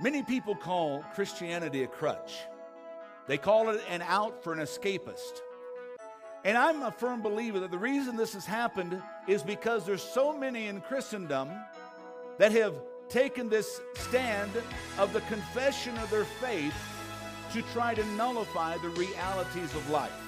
Many people call Christianity a crutch. They call it an out for an escapist. And I'm a firm believer that the reason this has happened is because there's so many in Christendom that have taken this stand of the confession of their faith to try to nullify the realities of life.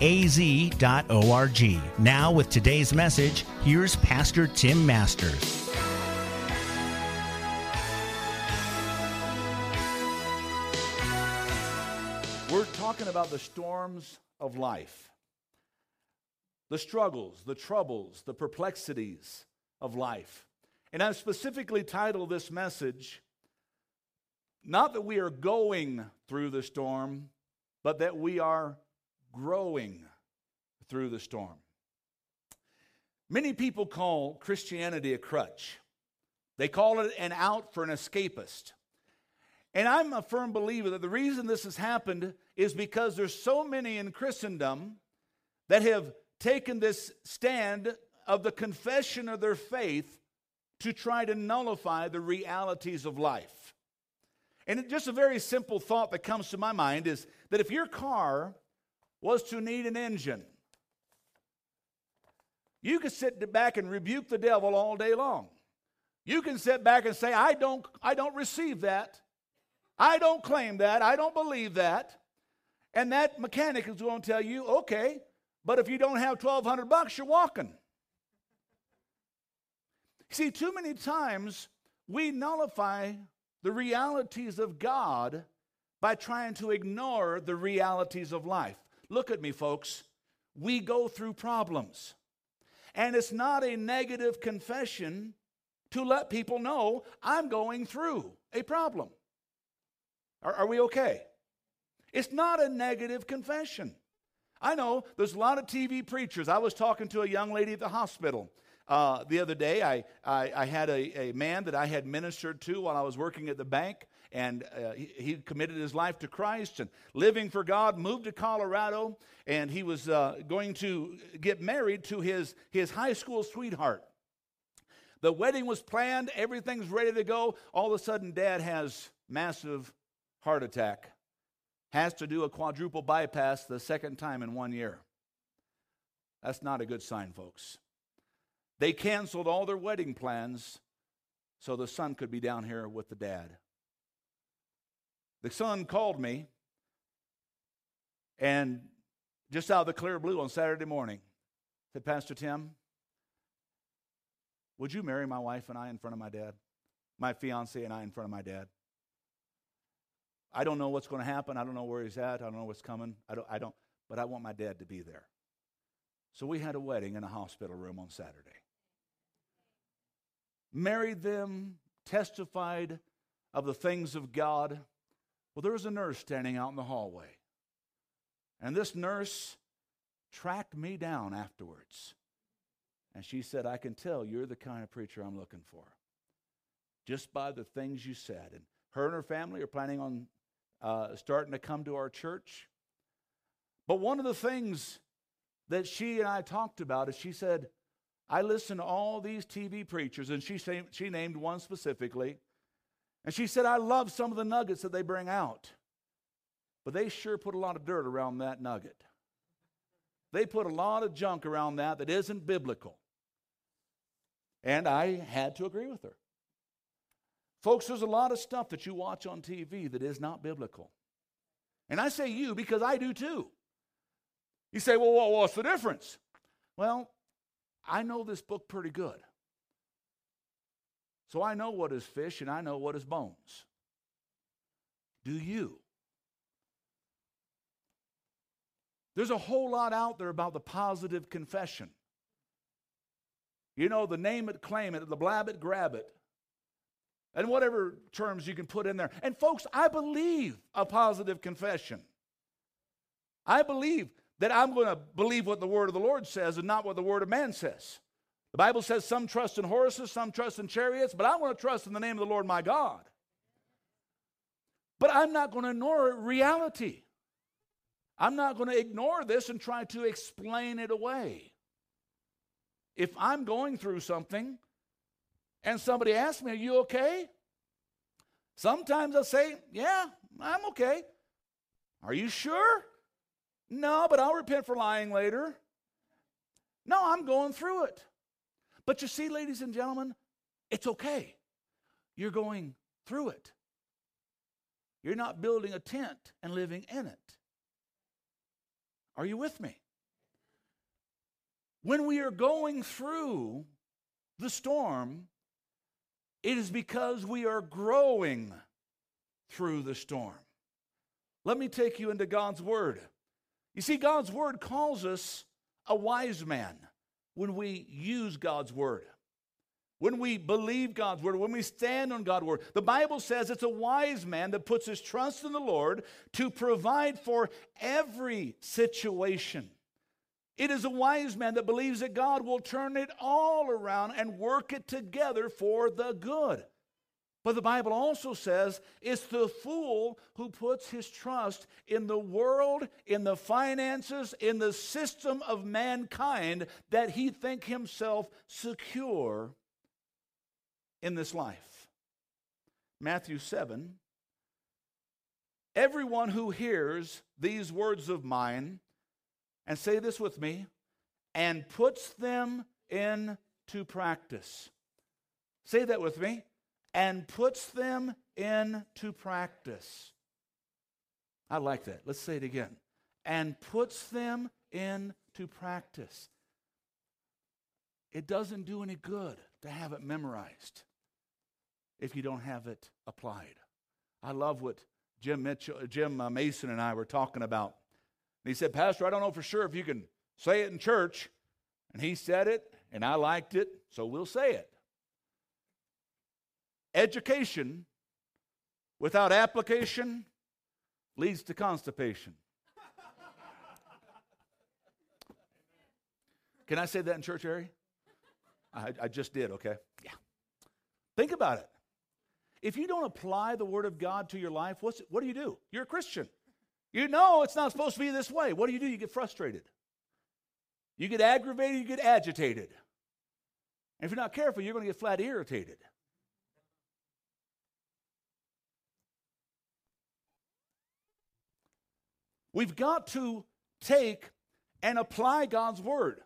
az.org. Now, with today's message, here's Pastor Tim Masters. We're talking about the storms of life, the struggles, the troubles, the perplexities of life. And I've specifically titled this message, not that we are going through the storm, but that we are growing through the storm. Many people call Christianity a crutch. They call it an out for an escapist. And I'm a firm believer that the reason this has happened is because there's so many in Christendom that have taken this stand of the confession of their faith to try to nullify the realities of life. And just a very simple thought that comes to my mind is that if your car was to need an engine. You can sit back and rebuke the devil all day long. You can sit back and say, I don't, I don't receive that. I don't claim that. I don't believe that. And that mechanic is going to tell you, okay, but if you don't have 1200 bucks, you're walking. See, too many times we nullify the realities of God by trying to ignore the realities of life. Look at me, folks. We go through problems. And it's not a negative confession to let people know I'm going through a problem. Are, are, we okay? It's not a negative confession. I know there's a lot of TV preachers. I was talking to a young lady at the hospital uh, the other day. I, I, I had a, a man that I had ministered to while I was working at the bank and uh, he, he, committed his life to Christ and living for God, moved to Colorado, and he was uh, going to get married to his, his high school sweetheart. The wedding was planned, everything's ready to go. All of a sudden, dad has massive heart attack, has to do a quadruple bypass the second time in one year. That's not a good sign, folks. They canceled all their wedding plans so the son could be down here with the dad. The son called me, and just out of the clear blue on Saturday morning, said, Pastor Tim, would you marry my wife and I in front of my dad? My fiance and I in front of my dad? I don't know what's going to happen. I don't know where he's at. I don't know what's coming. I don't, I don't, but I want my dad to be there. So we had a wedding in a hospital room on Saturday. Married them, testified of the things of God. Well, there was a nurse standing out in the hallway. And this nurse tracked me down afterwards. And she said, I can tell you're the kind of preacher I'm looking for. Just by the things you said. And her and her family are planning on uh, starting to come to our church. But one of the things that she and I talked about is she said, I listen to all these TV preachers, and she, she named one specifically. And she said, I love some of the nuggets that they bring out, but they sure put a lot of dirt around that nugget. They put a lot of junk around that that isn't biblical. And I had to agree with her. Folks, there's a lot of stuff that you watch on TV that is not biblical. And I say you because I do too. You say, well, what's the difference? Well, I know this book pretty good. So I know what is fish and I know what is bones. Do you? There's a whole lot out there about the positive confession. You know, the name it, claim it, the blab it, grab it, and whatever terms you can put in there. And folks, I believe a positive confession. I believe that I'm going to believe what the word of the Lord says and not what the word of man says. The Bible says some trust in horses, some trust in chariots, but I want to trust in the name of the Lord my God. But I'm not going to ignore reality. I'm not going to ignore this and try to explain it away. If I'm going through something and somebody asks me, Are you okay? Sometimes I'll say, Yeah, I'm okay. Are you sure? No, but I'll repent for lying later. No, I'm going through it. But you see, ladies and gentlemen, it's okay. You're going through it. You're not building a tent and living in it. Are you with me? When we are going through the storm, it is because we are growing through the storm. Let me take you into God's Word. You see, God's Word calls us a wise man when we use God's Word. When we believe God's word, when we stand on God's word, the Bible says it's a wise man that puts his trust in the Lord to provide for every situation. It is a wise man that believes that God will turn it all around and work it together for the good. But the Bible also says it's the fool who puts his trust in the world, in the finances, in the system of mankind that he think himself secure in this life. Matthew 7 Everyone who hears these words of mine, and say this with me, and puts them into practice. Say that with me and puts them into practice. I like that. Let's say it again. And puts them into practice. It doesn't do any good to have it memorized if you don't have it applied. I love what Jim, Mitchell, Jim uh, Mason and I were talking about. He said, Pastor, I don't know for sure if you can say it in church. And he said it, and I liked it, so we'll say it. Education without application leads to constipation. Can I say that in church area? I, I, just did, okay? Yeah. Think about it. If you don't apply the Word of God to your life, what's, what do you do? You're a Christian. You know it's not supposed to be this way. What do you do? You get frustrated. You get aggravated, you get agitated. And if you're not careful, you're going to get flat irritated. We've got to take and apply God's word.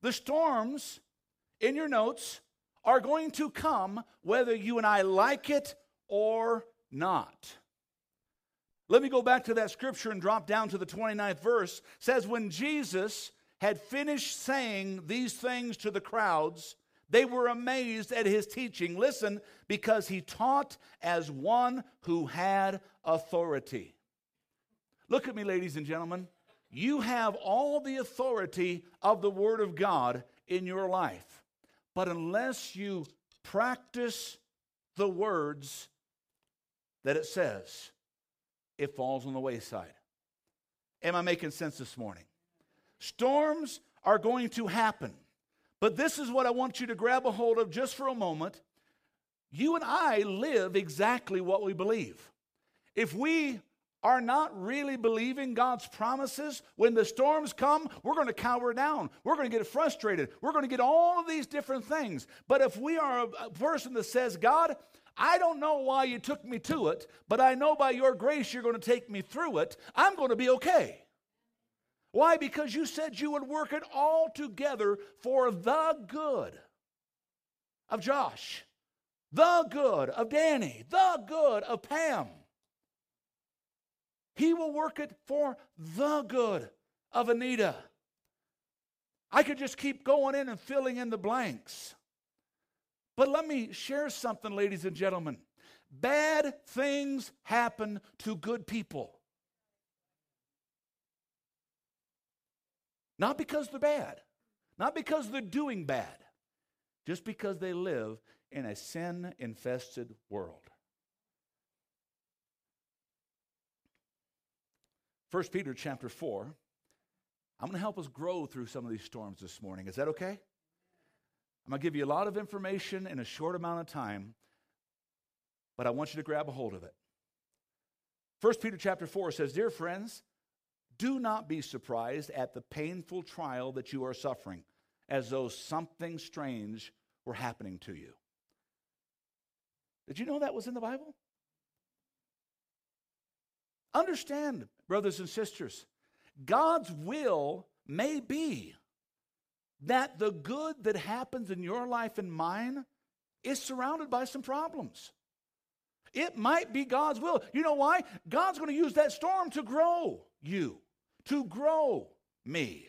The storms in your notes are going to come whether you and I like it or not. Let me go back to that scripture and drop down to the 29th verse. It says when Jesus had finished saying these things to the crowds, they were amazed at his teaching. Listen, because he taught as one who had authority. Look at me, ladies and gentlemen. You have all the authority of the Word of God in your life. But unless you practice the words that it says, it falls on the wayside. Am I making sense this morning? Storms are going to happen. But this is what I want you to grab a hold of just for a moment. You and I live exactly what we believe. If we are not really believing God's promises, when the storms come, we're going to cower down. We're going to get frustrated. We're going to get all of these different things. But if we are a person that says, God, I don't know why you took me to it, but I know by your grace you're going to take me through it, I'm going to be okay. Why? Because you said you would work it all together for the good of Josh, the good of Danny, the good of Pam. He will work it for the good of Anita. I could just keep going in and filling in the blanks. But let me share something, ladies and gentlemen. Bad things happen to good people. Not because they're bad, not because they're doing bad, just because they live in a sin infested world. 1 Peter chapter 4. I'm going to help us grow through some of these storms this morning. Is that okay? I'm going to give you a lot of information in a short amount of time, but I want you to grab a hold of it. 1 Peter chapter 4 says, Dear friends, do not be surprised at the painful trial that you are suffering, as though something strange were happening to you. Did you know that was in the Bible? Understand, brothers and sisters, God's will may be that the good that happens in your life and mine is surrounded by some problems. It might be God's will. You know why? God's going to use that storm to grow you, to grow me.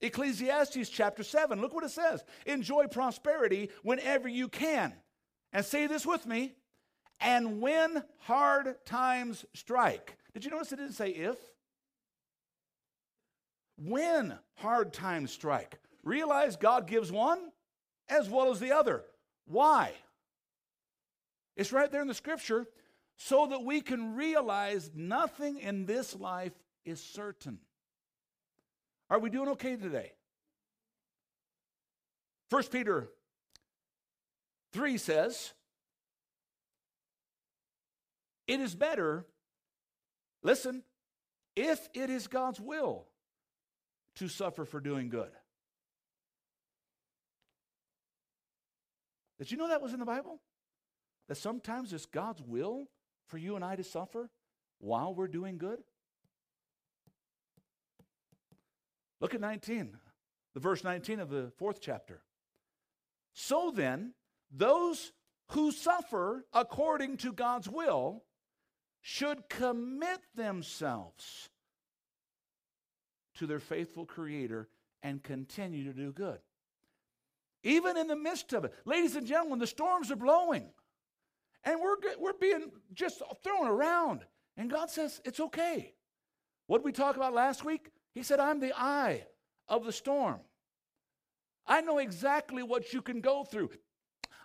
Ecclesiastes chapter 7, look what it says. Enjoy prosperity whenever you can. And say this with me. And when hard times strike. Did you notice it didn't say if? When hard times strike. Realize God gives one as well as the other. Why? It's right there in the scripture so that we can realize nothing in this life is certain. Are we doing okay today? 1 Peter 3 says, It is better, listen, if it is God's will to suffer for doing good. Did you know that was in the Bible? That sometimes it's God's will for you and I to suffer while we're doing good? Look at 19, the verse 19 of the fourth chapter. So then, those who suffer according to God's will should commit themselves to their faithful Creator and continue to do good. Even in the midst of it. Ladies and gentlemen, the storms are blowing. And we're, we're being just thrown around. And God says, it's okay. What did we talk about last week? He said, I'm the eye of the storm. I know exactly what you can go through.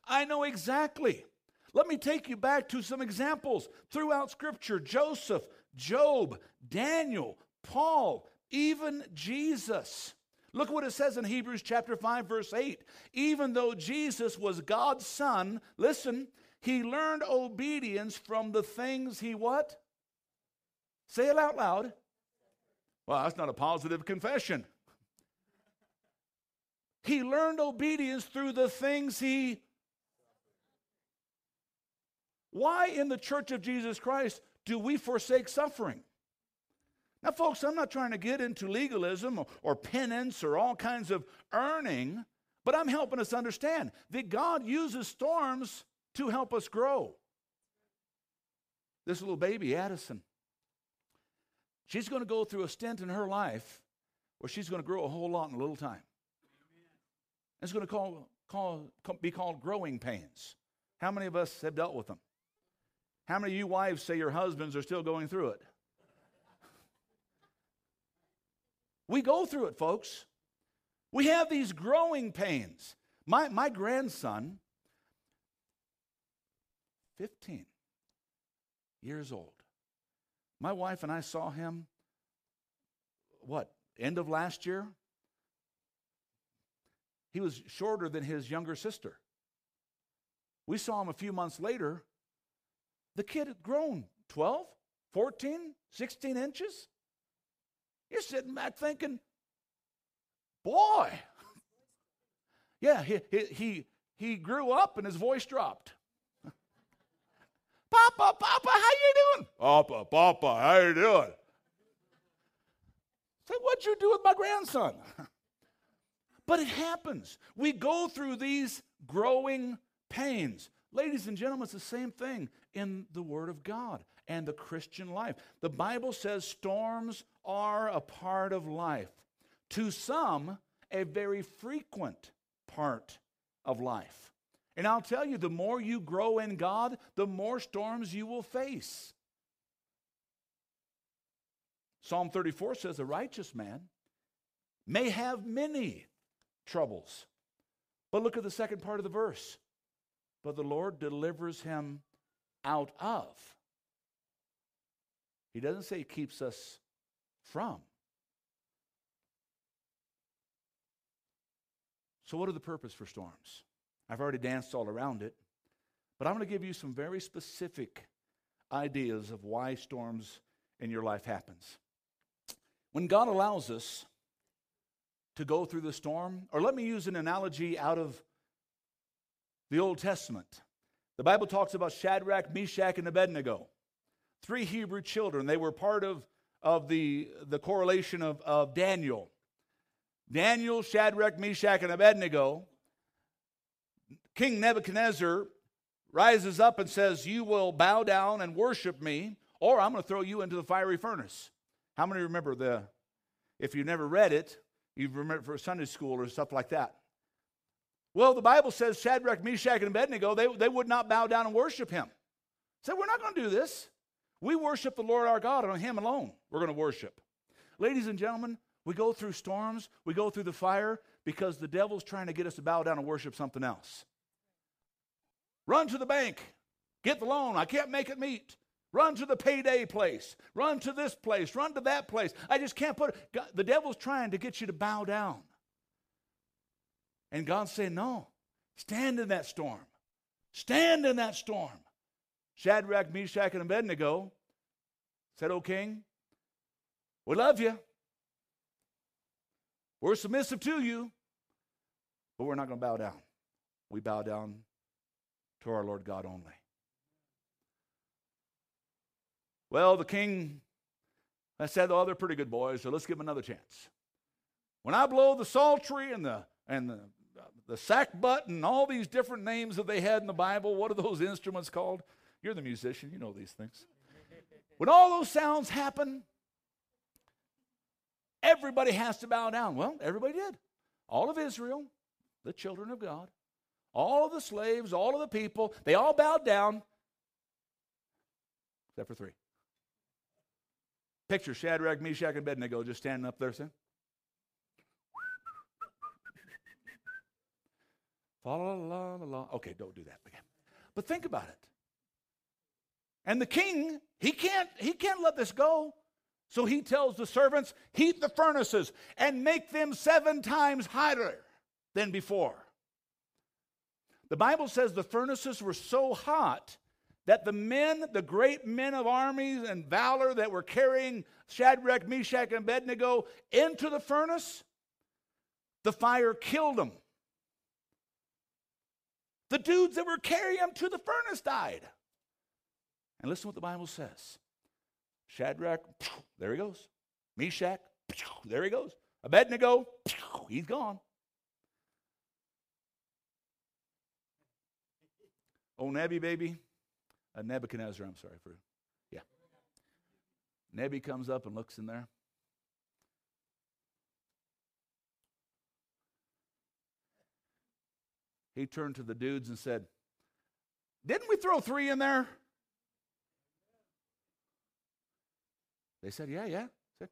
I know exactly. Let me take you back to some examples throughout Scripture Joseph, Job, Daniel, Paul, even Jesus. Look what it says in Hebrews chapter 5 verse 8. Even though Jesus was God's son, listen, he learned obedience from the things he what? Say it out loud. Well, that's not a positive confession. He learned obedience through the things he. Why in the church of Jesus Christ do we forsake suffering? Now, folks, I'm not trying to get into legalism or, penance or all kinds of earning, but I'm helping us understand that God uses storms to help us grow. This little baby, Addison, she's going to go through a stint in her life where she's going to grow a whole lot in a little time. It's going to call, call, be called growing pains. How many of us have dealt with them? How many of you wives say your husbands are still going through it? We go through it, folks. We have these growing pains. My, my grandson, 15 years old. My wife and I saw him, what, end of last year? He was shorter than his younger sister. We saw him a few months later. The kid had grown 12, 14, 16 inches. You're sitting back thinking, boy. yeah, he, he, he, he grew up and his voice dropped. Papa, Papa, how you doing? Papa, Papa, how you doing? Say, what'd you do with my grandson? but it happens. We go through these growing pains. Ladies and gentlemen, it's the same thing in the Word of God. and the Christian life. The Bible says storms are a part of life. To some, a very frequent part of life. And I'll tell you, the more you grow in God, the more storms you will face. Psalm 34 says, A righteous man may have many troubles. But look at the second part of the verse. But the Lord delivers him out of. He doesn't say he keeps us from. So, what are the purpose for storms? I've already danced all around it, but I'm going to give you some very specific ideas of why storms in your life happens. When God allows us to go through the storm, or let me use an analogy out of the Old Testament. The Bible talks about Shadrach, Meshach, and Abednego, three Hebrew children. They were part of, of the, the correlation of, of Daniel. Daniel, Shadrach, Meshach, and Abednego. King Nebuchadnezzar rises up and says, You will bow down and worship me, or I'm going to throw you into the fiery furnace. How many remember the, if you've never read it, you remember for Sunday school or stuff like that? Well, the Bible says Shadrach, Meshach, and Abednego, they, they would not bow down and worship him. Said, We're not going to do this. We worship the Lord our God, and on him alone we're going to worship. Ladies and gentlemen, we go through storms, we go through the fire because the devil's trying to get us to bow down and worship something else. Run to the bank, get the loan. I can't make it meet. Run to the payday place. Run to this place. Run to that place. I just can't put it. God, the devil's trying to get you to bow down. And God's saying, No, stand in that storm. Stand in that storm. Shadrach, Meshach, and Abednego said, O king, we love you. We're submissive to you, but we're not going to bow down. We bow down to our Lord God only. Well, the king I said, oh, they're pretty good boys, so let's give them another chance. When I blow the psaltery and the and the the sackbut and all these different names that they had in the Bible, what are those instruments called? You're the musician, you know these things. When all those sounds happen, everybody has to bow down. Well, everybody did. All of Israel, the children of God, all of the slaves, all of the people, they all bowed down, except for three. Picture Shadrach, Meshach, and Abednego just standing up there saying, Okay, don't do that again. But think about it. And the king, he can't, he can't let this go. So he tells the servants, heat the furnaces and make them seven times hotter than before. The Bible says the furnaces were so hot that the men, the great men of armies and valor that were carrying Shadrach, Meshach, and Abednego into the furnace, the fire killed them. The dudes that were carrying him to the furnace died. And listen what the Bible says Shadrach, there he goes. Meshach, there he goes. Abednego, he's gone. Oh, Nebi, baby, uh, Nebuchadnezzar, I'm sorry for, yeah. Nebi comes up and looks in there. He turned to the dudes and said, Didn't we throw three in there? They said, Yeah, yeah. Said,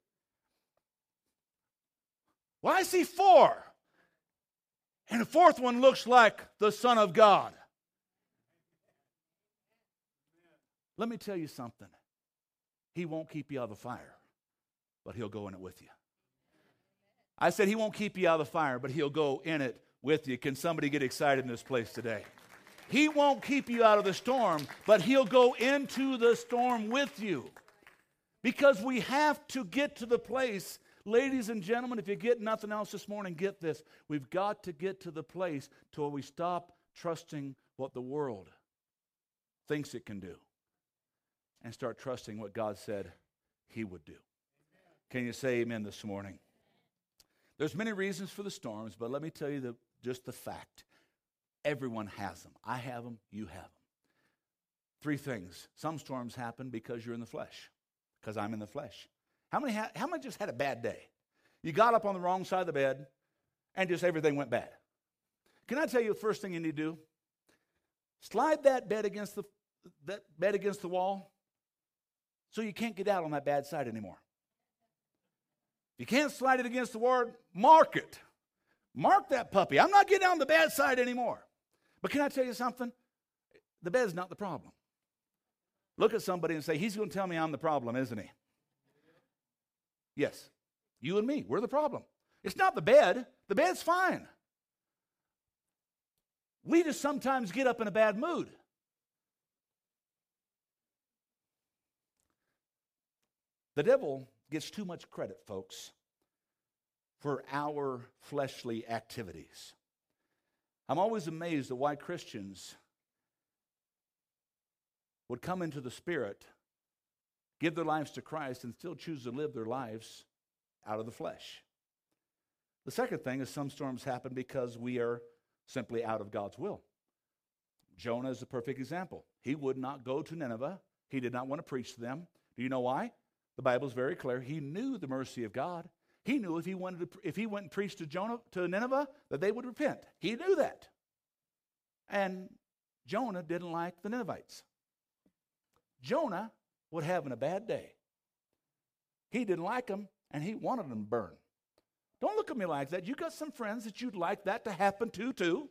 well, I see four. And the fourth one looks like the Son of God. Let me tell you something. He won't keep you out of the fire, but he'll go in it with you. I said he won't keep you out of the fire, but he'll go in it with you. Can somebody get excited in this place today? He won't keep you out of the storm, but he'll go into the storm with you. Because we have to get to the place, ladies and gentlemen, if you get nothing else this morning, get this. We've got to get to the place to where we stop trusting what the world thinks it can do and start trusting what God said he would do. Can you say amen this morning? There's many reasons for the storms, but let me tell you the, just the fact. Everyone has them. I have them, you have them. Three things. Some storms happen because you're in the flesh, because I'm in the flesh. How many, ha- how many just had a bad day? You got up on the wrong side of the bed and just everything went bad. Can I tell you the first thing you need to do? Slide that bed against the, that bed against the wall so you can't get out on that bad side anymore. If you can't slide it against the wall, mark it. Mark that puppy. I'm not getting on the bad side anymore. But can I tell you something? The bed's not the problem. Look at somebody and say, He's going to tell me I'm the problem, isn't he? Yes. You and me, we're the problem. It's not the bed, the bed's fine. We just sometimes get up in a bad mood. The devil gets too much credit, folks, for our fleshly activities. I'm always amazed at why Christians would come into the Spirit, give their lives to Christ, and still choose to live their lives out of the flesh. The second thing is some storms happen because we are simply out of God's will. Jonah is a perfect example. He would not go to Nineveh. He did not want to preach to them. Do you know why? The Bible is very clear. He knew the mercy of God. He knew if he wanted to, if he went and preached to Jonah to Nineveh that they would repent. He knew that. And Jonah didn't like the Ninevites. Jonah was having a bad day. He didn't like them and he wanted them burned. Don't look at me like that. You got some friends that you'd like that to happen to, too.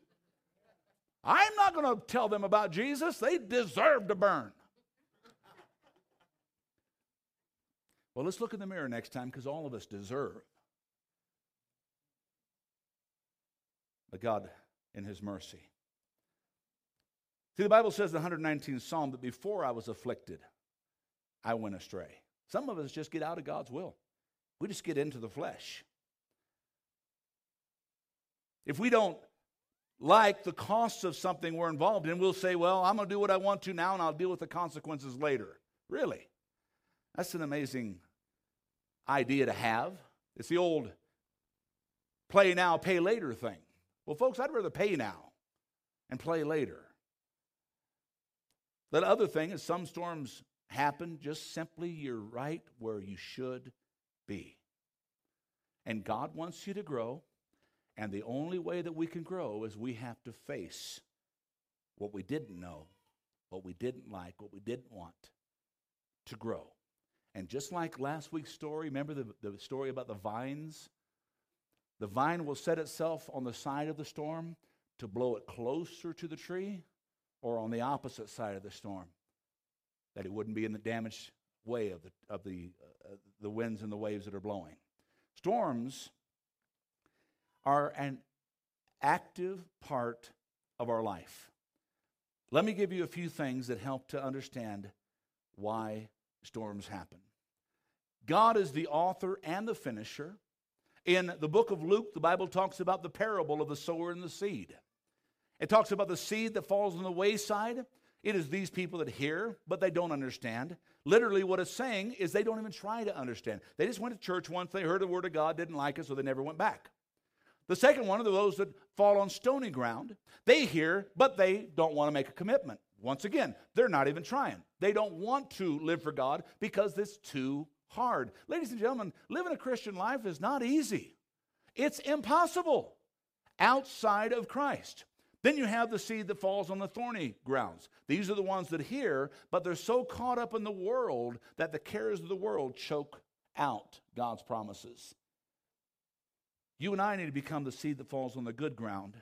I'm not going to tell them about Jesus. They deserve to burn. Well, let's look in the mirror next time because all of us deserve. But God, in His mercy. See, the Bible says in the 119th Psalm that before I was afflicted, I went astray. Some of us just get out of God's will, we just get into the flesh. If we don't like the costs of something we're involved in, we'll say, well, I'm going to do what I want to now and I'll deal with the consequences later. Really? That's an amazing idea to have. It's the old play now, pay later thing. Well, folks, I'd rather pay now and play later. The other thing is some storms happen just simply you're right where you should be. And God wants you to grow. And the only way that we can grow is we have to face what we didn't know, what we didn't like, what we didn't want to grow. And just like last week's story, remember the, the story about the vines? The vine will set itself on the side of the storm to blow it closer to the tree or on the opposite side of the storm, that it wouldn't be in the damaged way of the, of the, uh, the winds and the waves that are blowing. Storms are an active part of our life. Let me give you a few things that help to understand why storms happen. God is the author and the finisher. In the book of Luke, the Bible talks about the parable of the sower and the seed. It talks about the seed that falls on the wayside. It is these people that hear, but they don't understand. Literally, what it's saying is they don't even try to understand. They just went to church once, they heard the word of God, didn't like it, so they never went back. The second one are those that fall on stony ground. They hear, but they don't want to make a commitment. Once again, they're not even trying. They don't want to live for God because it's too hard. Ladies and gentlemen, living a Christian life is not easy, it's impossible outside of Christ. Then you have the seed that falls on the thorny grounds. These are the ones that hear, but they're so caught up in the world that the cares of the world choke out God's promises. You and I need to become the seed that falls on the good ground.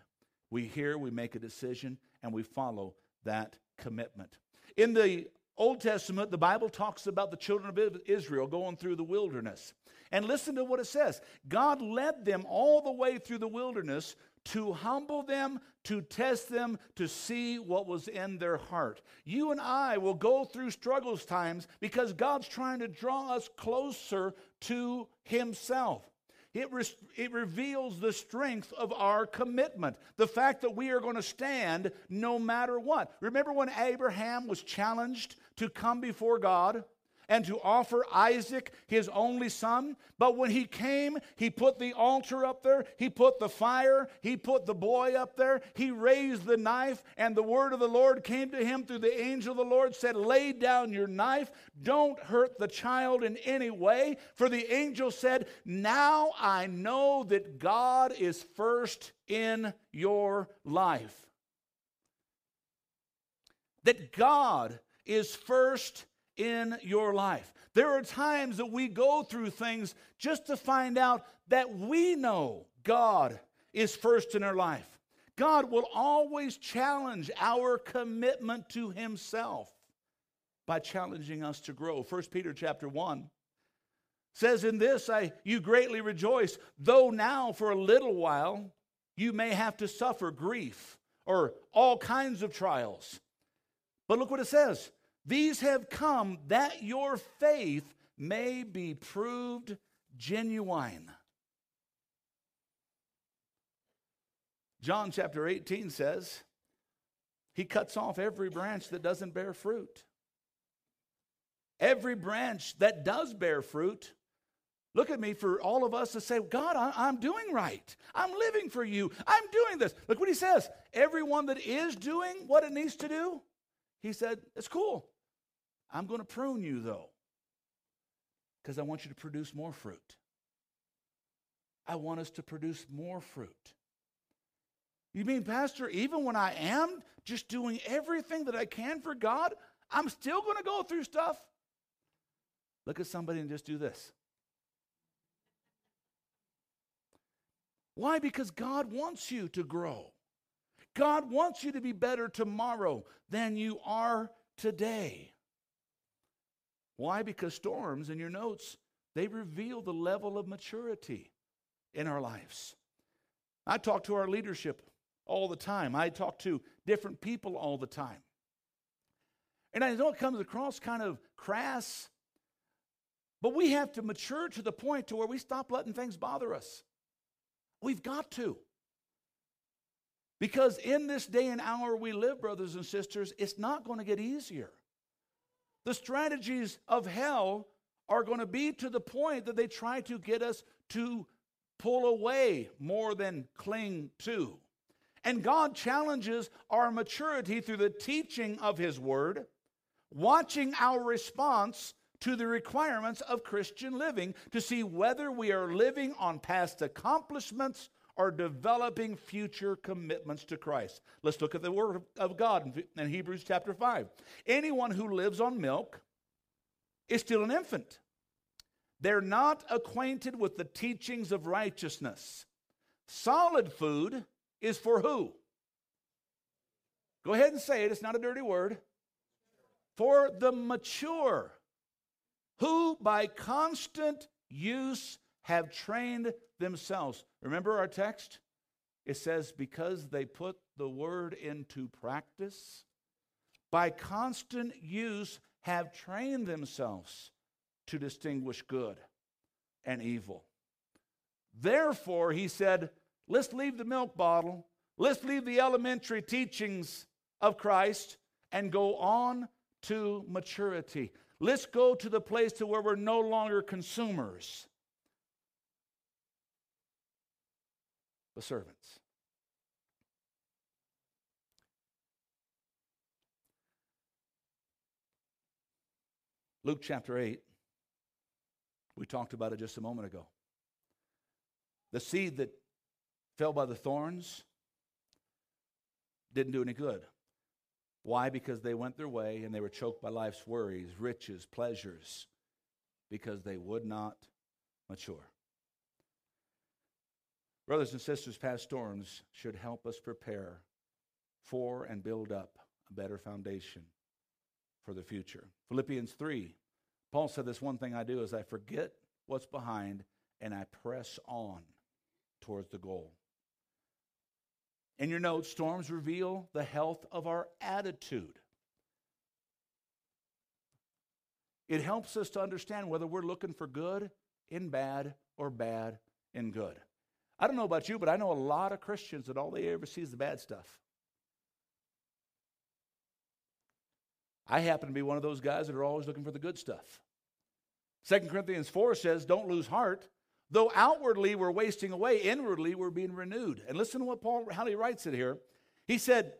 We hear, we make a decision, and we follow that commitment. In the Old Testament, the Bible talks about the children of Israel going through the wilderness. And listen to what it says God led them all the way through the wilderness to humble them, to test them, to see what was in their heart. You and I will go through struggles times because God's trying to draw us closer to Himself. It, re- it reveals the strength of our commitment, the fact that we are going to stand no matter what. Remember when Abraham was challenged to come before God? And to offer Isaac, his only son. But when he came, he put the altar up there, he put the fire, he put the boy up there, he raised the knife, and the word of the Lord came to him through the angel of the Lord, said, Lay down your knife, don't hurt the child in any way. For the angel said, Now I know that God is first in your life. That God is first in your life. There are times that we go through things just to find out that we know God is first in our life. God will always challenge our commitment to himself by challenging us to grow. 1 Peter chapter 1 says in this I you greatly rejoice though now for a little while you may have to suffer grief or all kinds of trials. But look what it says. These have come that your faith may be proved genuine. John chapter 18 says, He cuts off every branch that doesn't bear fruit. Every branch that does bear fruit, look at me for all of us to say, God, I'm doing right. I'm living for you. I'm doing this. Look what He says. Everyone that is doing what it needs to do, He said, it's cool. I'm going to prune you, though, because I want you to produce more fruit. I want us to produce more fruit. You mean, Pastor, even when I am just doing everything that I can for God, I'm still going to go through stuff? Look at somebody and just do this. Why? Because God wants you to grow. God wants you to be better tomorrow than you are today. Why? Because storms, in your notes, they reveal the level of maturity in our lives. I talk to our leadership all the time, I talk to different people all the time. And I know it comes across kind of crass, but we have to mature to the point to where we stop letting things bother us. We've got to. Because in this day and hour we live, brothers and sisters, it's not going to get easier. The strategies of hell are going to be to the point that they try to get us to pull away more than cling to. And God challenges our maturity through the teaching of His Word, watching our response to the requirements of Christian living to see whether we are living on past accomplishments or developing future commitments to Christ. Let's look at the Word of God in Hebrews chapter 5. Anyone who lives on milk is still an infant. They're not acquainted with the teachings of righteousness. Solid food is for who? Go ahead and say it, it's not a dirty word. For the mature, who by constant use have trained themselves. Remember our text? It says, because they put the word into practice, by constant use have trained themselves to distinguish good and evil. Therefore, he said, let's leave the milk bottle, let's leave the elementary teachings of Christ and go on to maturity. Let's go to the place to where we're no longer consumers the servants. Luke chapter 8, we talked about it just a moment ago. The seed that fell by the thorns didn't do any good. Why? Because they went their way and they were choked by life's worries, riches, pleasures, because they would not mature. Brothers and sisters, past storms should help us prepare for and build up a better foundation for the future. Philippians 3, Paul said, This one thing I do is I forget what's behind and I press on towards the goal. In your notes, storms reveal the health of our attitude. It helps us to understand whether we're looking for good in bad or bad in good. I don't know about you, but I know a lot of Christians that all they ever see is the bad stuff. I happen to be one of those guys that are always looking for the good stuff. 2 Corinthians 4 says, Don't lose heart. Though outwardly we're wasting away, inwardly we're being renewed. And listen to what Paul, how he writes it here. He said,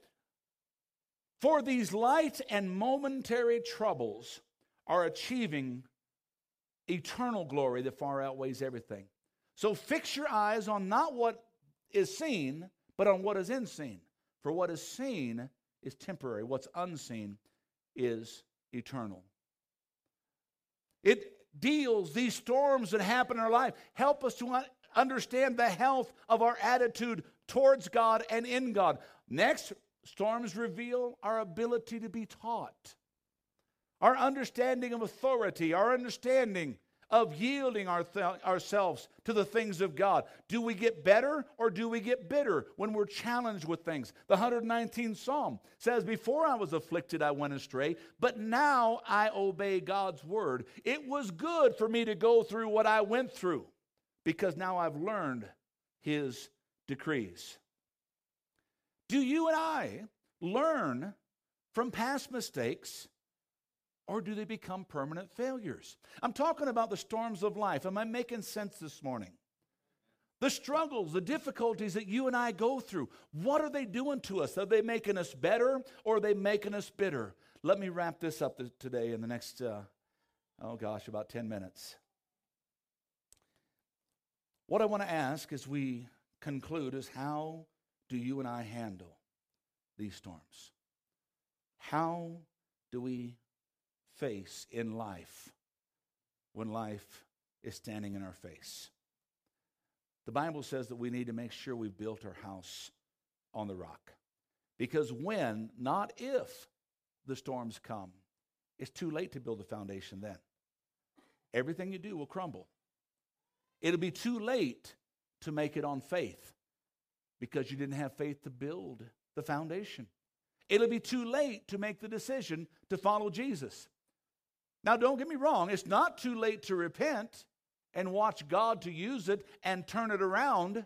For these light and momentary troubles are achieving eternal glory that far outweighs everything. So fix your eyes on not what is seen, but on what is unseen. For what is seen is temporary, what's unseen is eternal. It deals, these storms that happen in our life, help us to understand the health of our attitude towards God and in God. Next, storms reveal our ability to be taught, our understanding of authority, our understanding of yielding our th- ourselves to the things of God. Do we get better or do we get bitter when we're challenged with things? The 119th Psalm says, Before I was afflicted, I went astray, but now I obey God's word. It was good for me to go through what I went through because now I've learned his decrees. Do you and I learn from past mistakes or do they become permanent failures? I'm talking about the storms of life. Am I making sense this morning? The struggles, the difficulties that you and I go through, what are they doing to us? Are they making us better or are they making us bitter? Let me wrap this up today in the next, uh, oh gosh, about 10 minutes. What I want to ask as we conclude is how do you and I handle these storms? How do we face in life when life is standing in our face. The Bible says that we need to make sure we've built our house on the rock. Because when, not if, the storms come, it's too late to build a foundation then. Everything you do will crumble. It'll be too late to make it on faith because you didn't have faith to build the foundation. It'll be too late to make the decision to follow Jesus now, don't get me wrong, it's not too late to repent and watch God to use it and turn it around.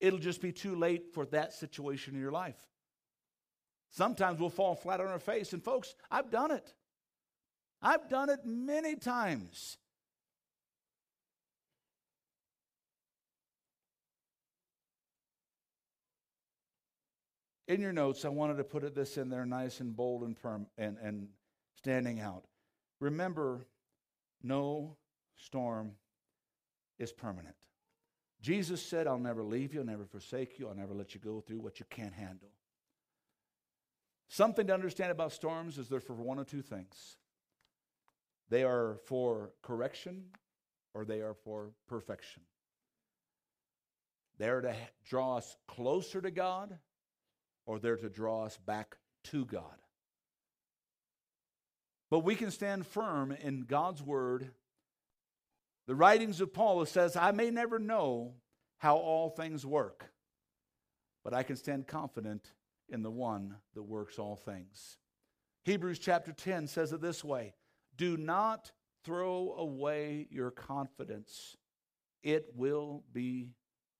It'll just be too late for that situation in your life. Sometimes we'll fall flat on our face, and folks, I've done it. I've done it many times. In your notes, I wanted to put this in there nice and bold and, perm- and, and standing out. Remember, no storm is permanent. Jesus said, I'll never leave you, I'll never forsake you, I'll never let you go through what you can't handle. Something to understand about storms is they're for one of two things they are for correction or they are for perfection. They're to draw us closer to God or they're to draw us back to God. But we can stand firm in God's word. The writings of Paul says, I may never know how all things work, but I can stand confident in the one that works all things. Hebrews chapter 10 says it this way Do not throw away your confidence, it will be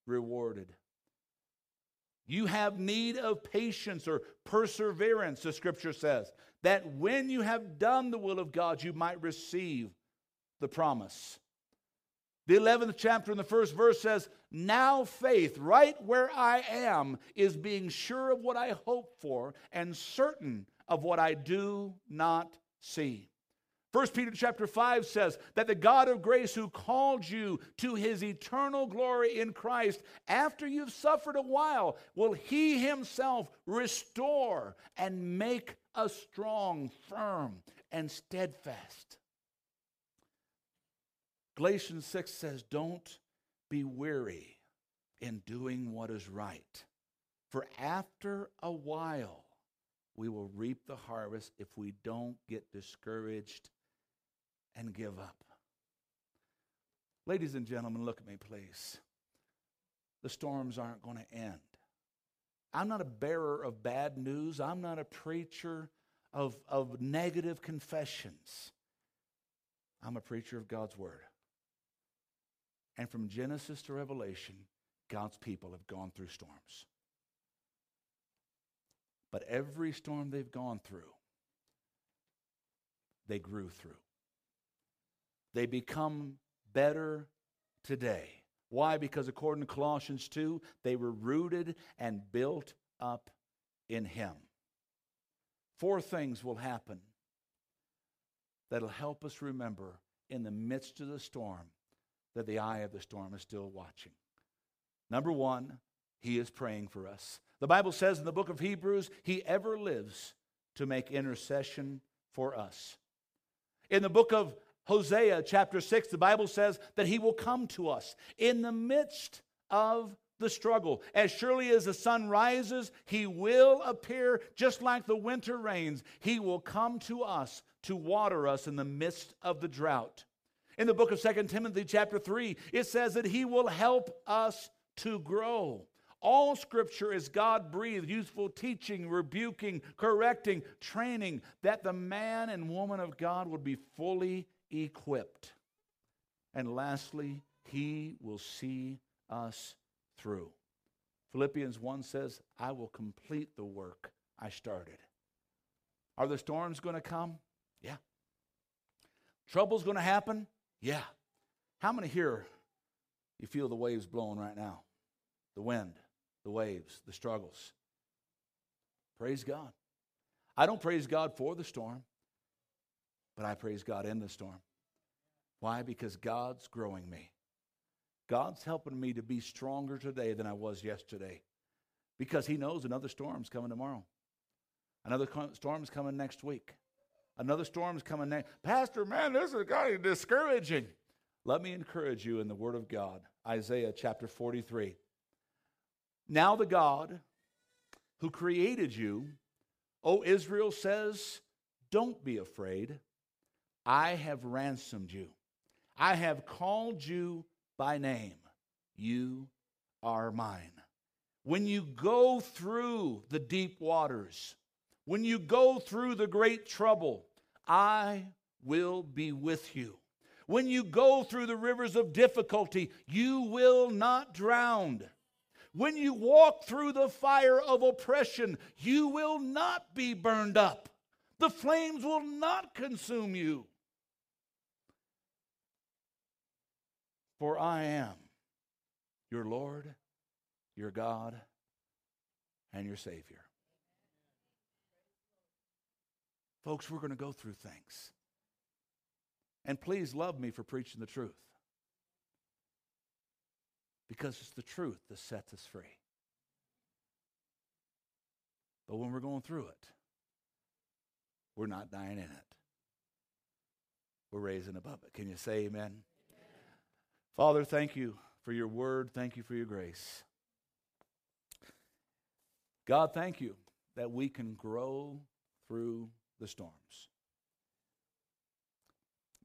rewarded. You have need of patience or perseverance, the scripture says that when you have done the will of God, you might receive the promise. The 11th chapter in the first verse says, Now faith, right where I am, is being sure of what I hope for and certain of what I do not see. 1 Peter chapter 5 says that the God of grace who called you to his eternal glory in Christ, after you've suffered a while, will he himself restore and make us strong, firm, and steadfast. Galatians 6 says, Don't be weary in doing what is right, for after a while we will reap the harvest if we don't get discouraged and give up. Ladies and gentlemen, look at me, please. The storms aren't going to end. I'm not a bearer of bad news. I'm not a preacher of, of negative confessions. I'm a preacher of God's Word. And from Genesis to Revelation, God's people have gone through storms. But every storm they've gone through, they grew through. They become better today. Why? Because according to Colossians 2, they were rooted and built up in Him. Four things will happen that'll help us remember in the midst of the storm that the eye of the storm is still watching. Number one, He is praying for us. The Bible says in the book of Hebrews, He ever lives to make intercession for us. In the book of Hosea, chapter 6, the Bible says that He will come to us in the midst of the struggle. As surely as the sun rises, He will appear just like the winter rains. He will come to us to water us in the midst of the drought. In the book of Second Timothy, chapter 3, it says that He will help us to grow. All scripture is God breathed, useful teaching, rebuking, correcting, training, that the man and woman of God would be fully equipped. And lastly, he will see us through. Philippians 1 says, I will complete the work I started. Are the storms going to come? Yeah. Trouble's going to happen? Yeah. How many here you feel the waves blowing right now? The wind, the waves, the struggles. Praise God. I don't praise God for the storm, but I praise God in the storm. Why? Because God's growing me. God's helping me to be stronger today than I was yesterday because He knows another storm's coming tomorrow. Another storm's coming next week. Another storm's coming next. Pastor, man, this is kind of discouraging. Let me encourage you in the Word of God. Isaiah chapter 43. Now the God who created you, O Israel, says, Don't be afraid. I have ransomed you. I have called you by name. You are mine. When you go through the deep waters, when you go through the great trouble, I will be with you. When you go through the rivers of difficulty, you will not drown. When you walk through the fire of oppression, you will not be burned up. The flames will not consume you. For I am your Lord, your God, and your Savior. Folks, we're going to go through things. And please love me for preaching the truth. Because it's the truth that sets us free. But when we're going through it, we're not dying in it. We're raising above it. Can you say amen? Father, thank you for your word. Thank you for your grace. God, thank you that we can grow through the storms.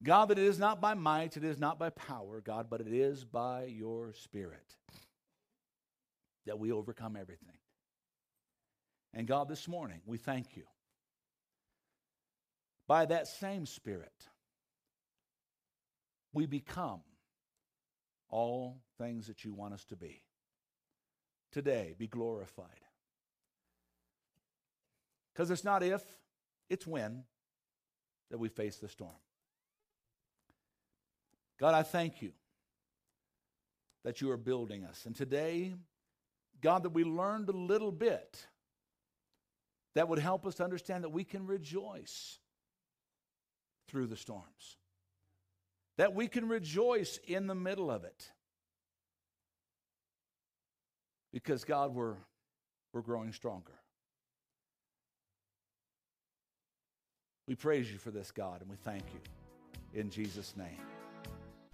God, that it is not by might, it is not by power, God, but it is by your Spirit that we overcome everything. And God, this morning, we thank you. By that same Spirit, we become all things that you want us to be. Today, be glorified. Because it's not if, it's when that we face the storm. God, I thank you that you are building us. And today, God, that we learned a little bit that would help us to understand that we can rejoice through the storms that we can rejoice in the middle of it. Because, God, we're, we're growing stronger. We praise you for this, God, and we thank you. In Jesus' name.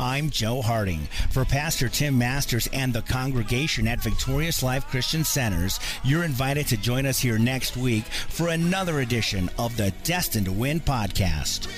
I'm Joe Harding. For Pastor Tim Masters and the congregation at Victorious Life Christian Centers, you're invited to join us here next week for another edition of the Destined to Win podcast.